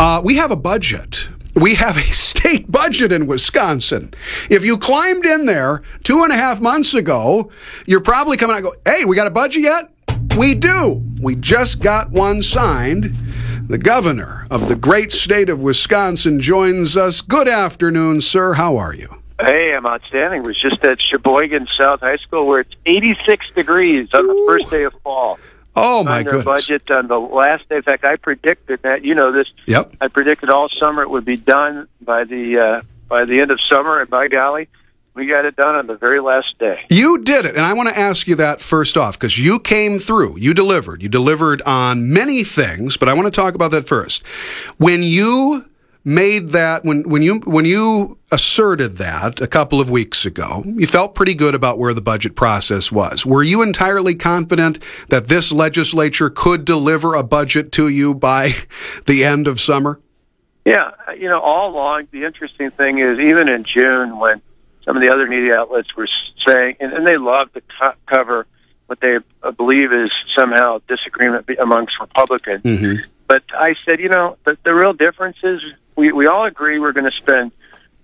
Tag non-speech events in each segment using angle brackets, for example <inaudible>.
Uh, we have a budget. We have a <laughs> state budget in Wisconsin. If you climbed in there two and a half months ago, you're probably coming out and go, hey, we got a budget yet? We do. We just got one signed. The governor of the great state of Wisconsin joins us. Good afternoon, sir. How are you? Hey, I'm outstanding. Was just at Sheboygan South High School where it's 86 degrees on the first day of fall. Oh my goodness! budget on the last day. In fact, I predicted that. You know this. Yep. I predicted all summer it would be done by the uh, by the end of summer, and by golly, we got it done on the very last day. You did it. And I want to ask you that first off because you came through. You delivered. You delivered on many things, but I want to talk about that first. When you made that when when you when you asserted that a couple of weeks ago you felt pretty good about where the budget process was were you entirely confident that this legislature could deliver a budget to you by <laughs> the end of summer Yeah, you know, all along the interesting thing is even in June when some of the other media outlets were saying, and, and they love to co- cover what they believe is somehow disagreement amongst Republicans. mm-hmm. But I said, you know, the, the real difference is we, we all agree we're going to spend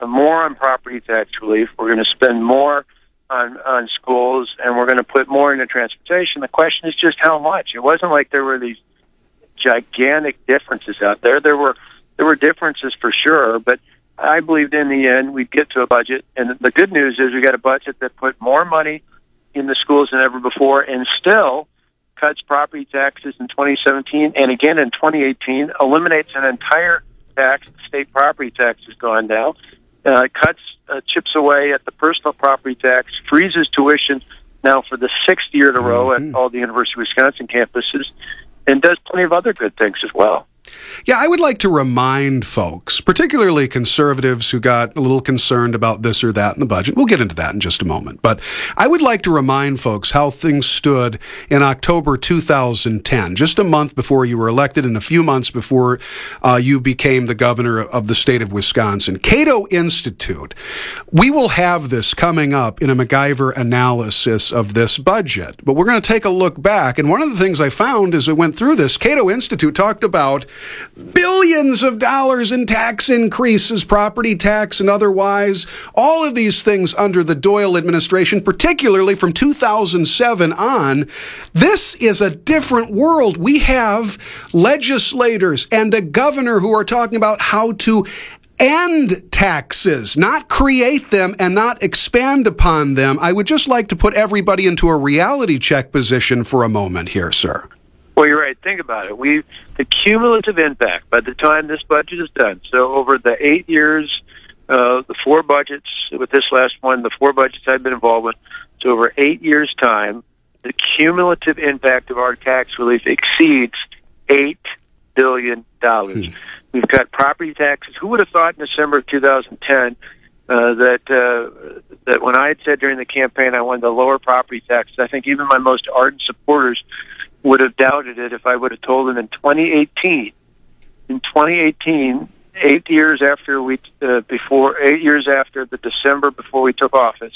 more on property tax relief. We're going to spend more on on schools, and we're going to put more into transportation. The question is just how much. It wasn't like there were these gigantic differences out there. There were there were differences for sure, but I believed in the end we'd get to a budget. And the good news is we got a budget that put more money in the schools than ever before, and still cuts property taxes in 2017 and again in 2018, eliminates an entire tax. The state property tax has gone down. Uh, cuts uh, chips away at the personal property tax, freezes tuition now for the sixth year in a row Mhm. at all the University of Wisconsin campuses, and does plenty of other good things as well. Yeah, I would like to remind folks, particularly conservatives who got a little concerned about this or that in the budget. We'll get into that in just a moment. But I would like to remind folks how things stood in October 2010, just a month before you were elected and a few months before uh, you became the governor of the state of Wisconsin. Cato Institute, we will have this coming up in a MacIver analysis of this budget. But we're going to take a look back. And one of the things I found as I went through this, Cato Institute talked about billions of dollars in tax increases, property tax and otherwise, all of these things under the Doyle administration, particularly from 2007 on. This is a different world. We have legislators and a governor who are talking about how to end taxes, not create them and not expand upon them. I would just like to put everybody into a reality check position for a moment here, sir. Well, you're right. Think about it. We the cumulative impact by the time this budget is done. So over the eight years, uh, the four budgets with this last one, the four budgets I've been involved with. So over eight years' time, the cumulative impact of our tax relief exceeds eight billion dollars. We've got property taxes. Who would have thought in December of 2010 uh, that uh, that when I had said during the campaign I wanted to lower property taxes, I think even my most ardent supporters would have doubted it if I would have told them in 2018. In 2018, eight years after we uh, before eight years after the December before we took office,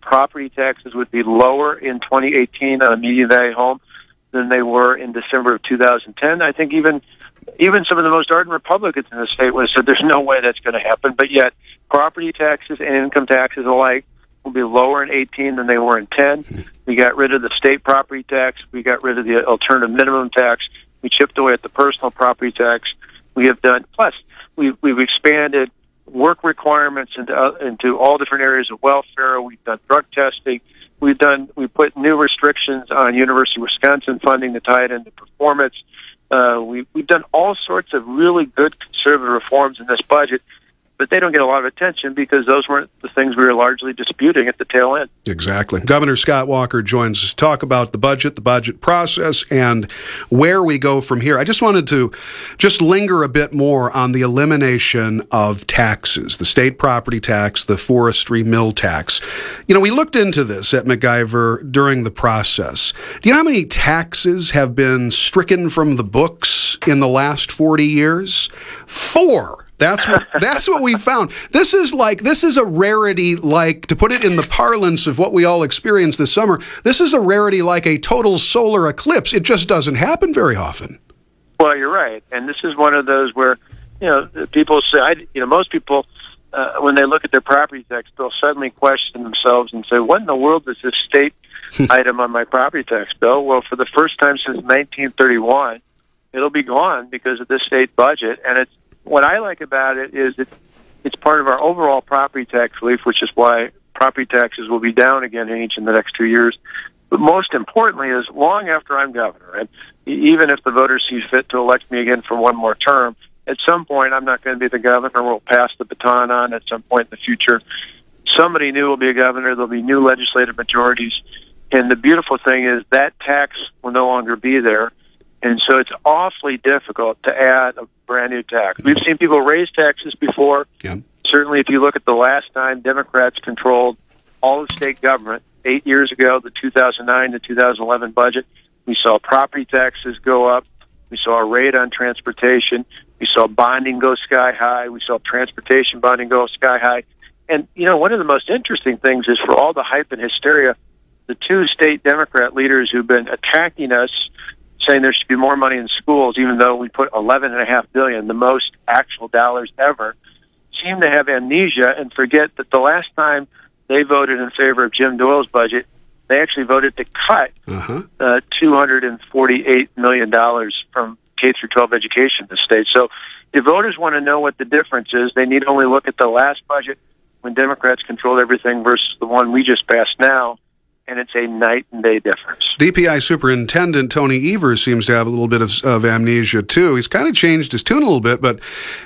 property taxes would be lower in 2018 on a median value home than they were in December of 2010. I think even even some of the most ardent Republicans in the state would have said there's no way that's going to happen. But yet, property taxes and income taxes alike will be lower in 18 than they were in 10. We got rid of the state property tax. We got rid of the alternative minimum tax. We chipped away at the personal property tax. We have done plus we've we've expanded work requirements into uh, into all different areas of welfare. We've done drug testing. We've done we put new restrictions on University of Wisconsin funding to tie it into performance. Uh, we, we've done all sorts of really good conservative reforms in this budget, but they don't get a lot of attention because those weren't the things we were largely disputing at the tail end. Exactly. Governor Scott Walker joins us to talk about the budget, the budget process, and where we go from here. I just wanted to just linger a bit more on the elimination of taxes, the state property tax, the forestry mill tax. You know, we looked into this at MacIver during the process. Do you know how many taxes have been stricken from the books in the last 40 years? Four. That's what that's what we found. This is like this is a rarity like to put it in the parlance of what we all experienced this summer. This is a rarity like a total solar eclipse. It just doesn't happen very often. Well, you're right, and this is one of those where you know, people say, I, you know, most people, uh, when they look at their property tax bill, suddenly question themselves and say, what in the world is this state <laughs> item on my property tax bill? Well, for the first time since 1931, it'll be gone because of this state budget. And it's what I like about it is it, it's part of our overall property tax relief, which is why property taxes will be down again in each in the next two years. But most importantly is long after I'm governor, and even if the voters see fit to elect me again for one more term, at some point I'm not going to be the governor. We'll pass the baton on at some point in the future. Somebody new will be a governor. There'll be new legislative majorities. And the beautiful thing is that tax will no longer be there. And so it's awfully difficult to add a brand new tax. We've seen people raise taxes before. Yeah. Certainly, if you look at the last time Democrats controlled all of state government, eight years ago, the 2009 to 2011 budget, we saw property taxes go up. We saw a rate on transportation. We saw bonding go sky high. We saw transportation bonding go sky high. And, you know, one of the most interesting things is for all the hype and hysteria, the two state Democrat leaders who've been attacking us, saying there should be more money in schools, even though we put eleven and a half billion, the most actual dollars ever, seem to have amnesia and forget that the last time they voted in favor of Jim Doyle's budget, they actually voted to cut Uh-huh. uh, two hundred and forty-eight million dollars from K through 12 education in the state. So, if voters want to know what the difference is, they need only look at the last budget when Democrats controlled everything versus the one we just passed now, and it's a night and day difference. DPI Superintendent Tony Evers seems to have a little bit of, of amnesia too. He's kind of changed his tune a little bit, but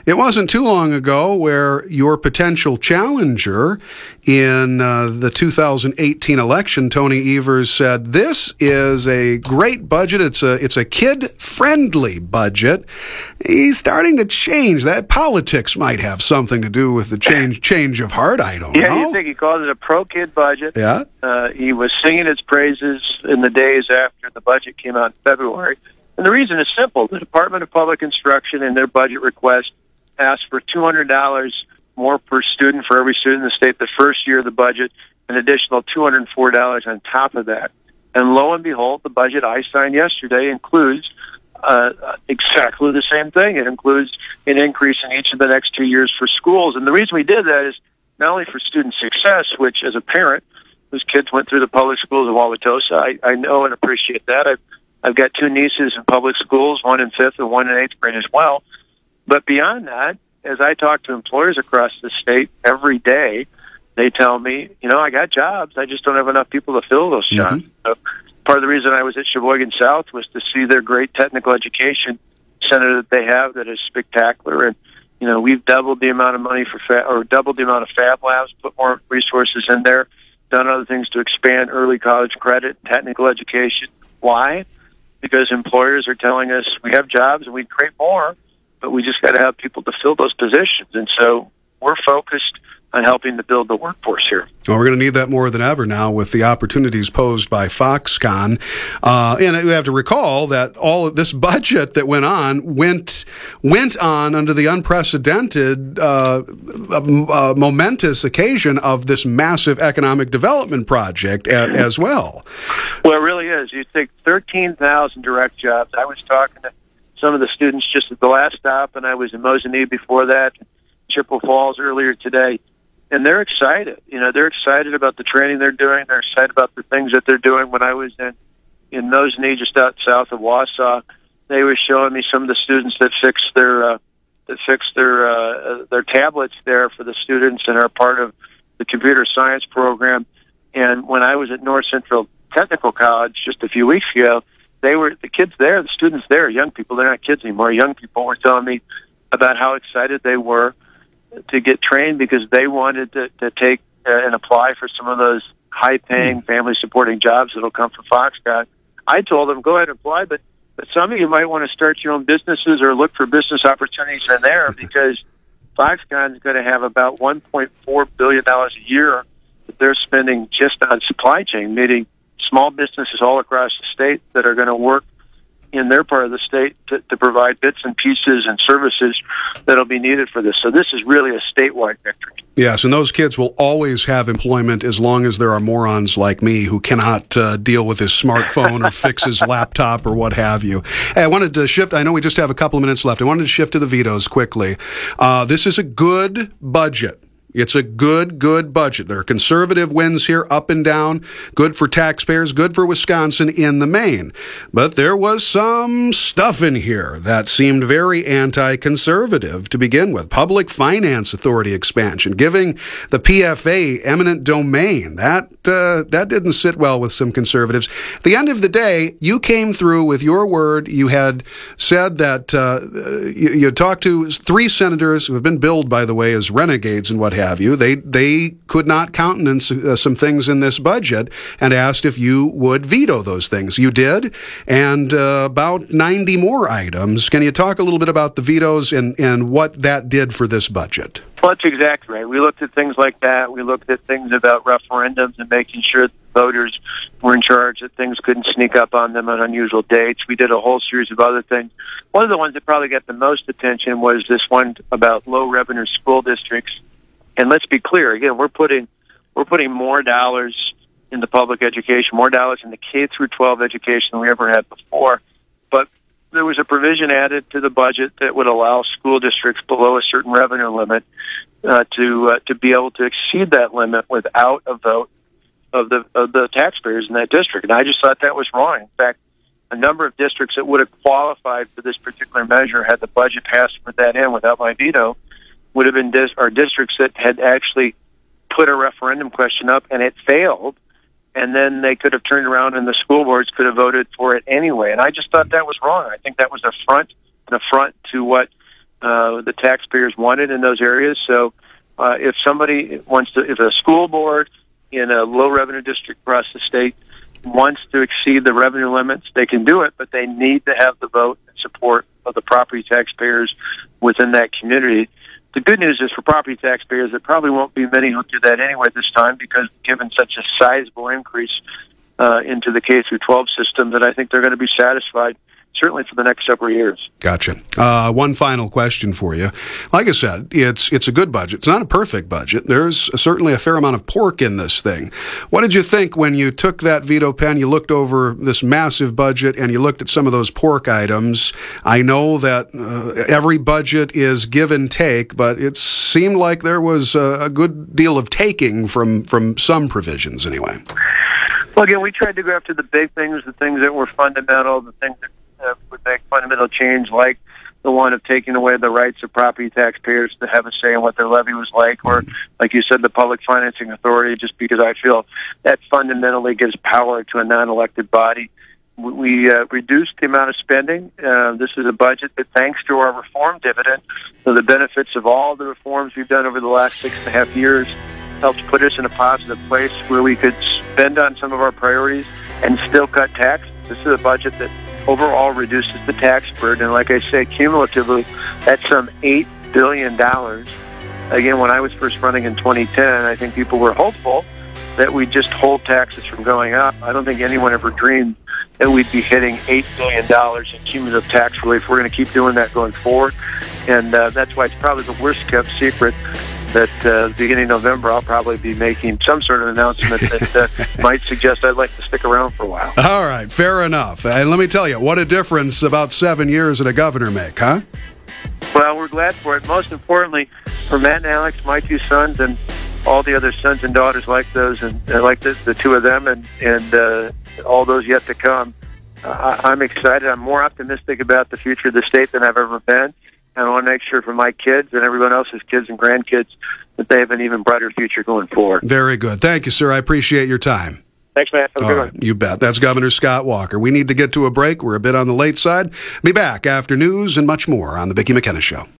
it wasn't too long ago where your potential challenger in uh, the 2018 election, Tony Evers said, "This is a great budget. It's a it's a kid friendly budget." He's starting to change that. Politics might have something to do with the change change of heart. I don't Yeah, know. Yeah, you think he called it a pro kid budget? yeah. Uh, he was singing its praises in the days after the budget came out in February. And the reason is simple. The Department of Public Instruction in their budget request asked for $200 more per student for every student in the state the first year of the budget, an additional $204 on top of that. And lo and behold, the budget I signed yesterday includes uh, exactly the same thing. It includes an increase in each of the next two years for schools. And the reason we did that is not only for student success, which as a parent whose kids went through the public schools of Wauwatosa, I, I know and appreciate that. I've, I've got two nieces in public schools, one in fifth and one in eighth grade as well. But beyond that, as I talk to employers across the state every day, they tell me, you know, I got jobs. I just don't have enough people to fill those jobs. So part of the reason I was at Sheboygan South was to see their great technical education center that they have that is spectacular. And, you know, we've doubled the amount of money for fa- or doubled the amount of fab labs, put more resources in there, done other things to expand early college credit, technical education. Why? Because employers are telling us we have jobs and we create more, but we just got to have people to fill those positions. And so we're focused on helping to build the workforce here. Well, we're going to need that more than ever now with the opportunities posed by Foxconn. Uh, and we have to recall that all of this <laughs> budget that went on went went on under the unprecedented, uh, uh, momentous occasion of this massive economic development project a- as well. Well, it really is. You take 13,000 direct jobs. I was talking to some of the students just at the last stop, and I was in Mosinee before that, Chippewa Falls earlier today. And they're excited. You know, they're excited about the training they're doing. They're excited about the things that they're doing. When I was in in Mosinee, just out south of Wausau, they were showing me some of the students that fixed their uh, that fixed their uh, their tablets there for the students and are part of the computer science program. And when I was at North Central Technical College just a few weeks ago, they were the kids there, the students there, young people. They're not kids anymore. Young people were telling me about how excited they were to get trained because they wanted to, to take uh, and apply for some of those high-paying, family-supporting jobs that'll come from Foxconn. I told them, go ahead and apply, but but some of you might want to start your own businesses or look for business opportunities in there <laughs> because Foxconn is going to have about 1.4 billion dollars a year that they're spending just on supply chain, meaning small businesses all across the state that are going to work in their part of the state to, to provide bits and pieces and services that'll be needed for this. So this is really a statewide victory. Yes, and those kids will always have employment as long as there are morons like me who cannot uh, deal with his smartphone or fix his <laughs> laptop or what have you. Hey, I wanted to shift. I know we just have a couple of minutes left. I wanted to shift to the vetoes quickly. Uh, this is a good budget. It's a good, good budget. There are conservative wins here, up and down. Good for taxpayers, good for Wisconsin in the main. But there was some stuff in here that seemed very anti conservative to begin with. Public Finance Authority expansion, giving the PFA eminent domain. That, uh, that didn't sit well with some conservatives. At the end of the day, you came through with your word. You had said that uh, you, you talked to three senators who have been billed, by the way, as renegades and what have you. They they could not countenance uh, some things in this budget and asked if you would veto those things. You did, and uh, about 90 more items. Can you talk a little bit about the vetoes and, and what that did for this budget? Well, that's exactly right. We looked at things like that. We looked at things about referendums and making sure voters were in charge, that things couldn't sneak up on them on unusual dates. We did a whole series of other things. One of the ones that probably got the most attention was this one about low revenue school districts and let's be clear again, we're putting we're putting more dollars into public education, more dollars in the K through 12 education than we ever had before. But there was a provision added to the budget that would allow school districts below a certain revenue limit uh, to uh, to be able to exceed that limit without a vote of the of the taxpayers in that district. And I just thought that was wrong. In fact, a number of districts that would have qualified for this particular measure had the budget passed with that in without my veto would have been dis- or districts that had actually put a referendum question up and it failed, and then they could have turned around and the school boards could have voted for it anyway. And I just thought that was wrong. I think that was a front an affront to what uh, the taxpayers wanted in those areas. So uh, if somebody wants to, if a school board in a low revenue district across the state wants to exceed the revenue limits, they can do it, but they need to have the vote and support of the property taxpayers within that community. The good news is for property taxpayers, there probably won't be many who do that anyway this time because given such a sizable increase uh, into the K through 12 system, that I think they're going to be satisfied certainly for the next several years. Gotcha. Uh, one final question for you. Like I said, it's it's a good budget. It's not a perfect budget. There's certainly a fair amount of pork in this thing. What did you think when you took that veto pen? You looked over this massive budget and you looked at some of those pork items. I know that uh, every budget is give and take, but it seemed like there was a, a good deal of taking from from some provisions anyway. Well, again, we tried to go after the big things, the things that were fundamental, the things that uh, would make fundamental change, like the one of taking away the rights of property taxpayers to have a say in what their levy was like, or like you said, the public financing authority, just because I feel that fundamentally gives power to a non-elected body. We uh, reduced the amount of spending. Uh, this is a budget that, thanks to our reform dividend, so the benefits of all the reforms we've done over the last six and a half years, helps put us in a positive place where we could spend on some of our priorities and still cut taxes. This is a budget that overall reduces the tax burden. And like I say, cumulatively, that's some $8 billion. Again, when I was first running in 2010, I think people were hopeful that we'd just hold taxes from going up. I don't think anyone ever dreamed that we'd be hitting $8 billion in cumulative tax relief. We're going to keep doing that going forward. And uh, that's why it's probably the worst kept secret that uh, beginning of November I'll probably be making some sort of announcement that uh, <laughs> might suggest I'd like to stick around for a while. All right, fair enough. And let me tell you, what a difference about seven years at a governor make, huh? Well, we're glad for it. Most importantly, for Matt and Alex, my two sons, and all the other sons and daughters like those, and uh, like the, the two of them, and and uh, all those yet to come. Uh, I'm excited. I'm more optimistic about the future of the state than I've ever been. And I want to make sure for my kids and everyone else's kids and grandkids that they have an even brighter future going forward. Very good. Thank you, sir. I appreciate your time. Thanks, Matt. Have a All good right, one. you bet. That's Governor Scott Walker. We need to get to a break. We're a bit on the late side. Be back after news and much more on The Vicki McKenna Show.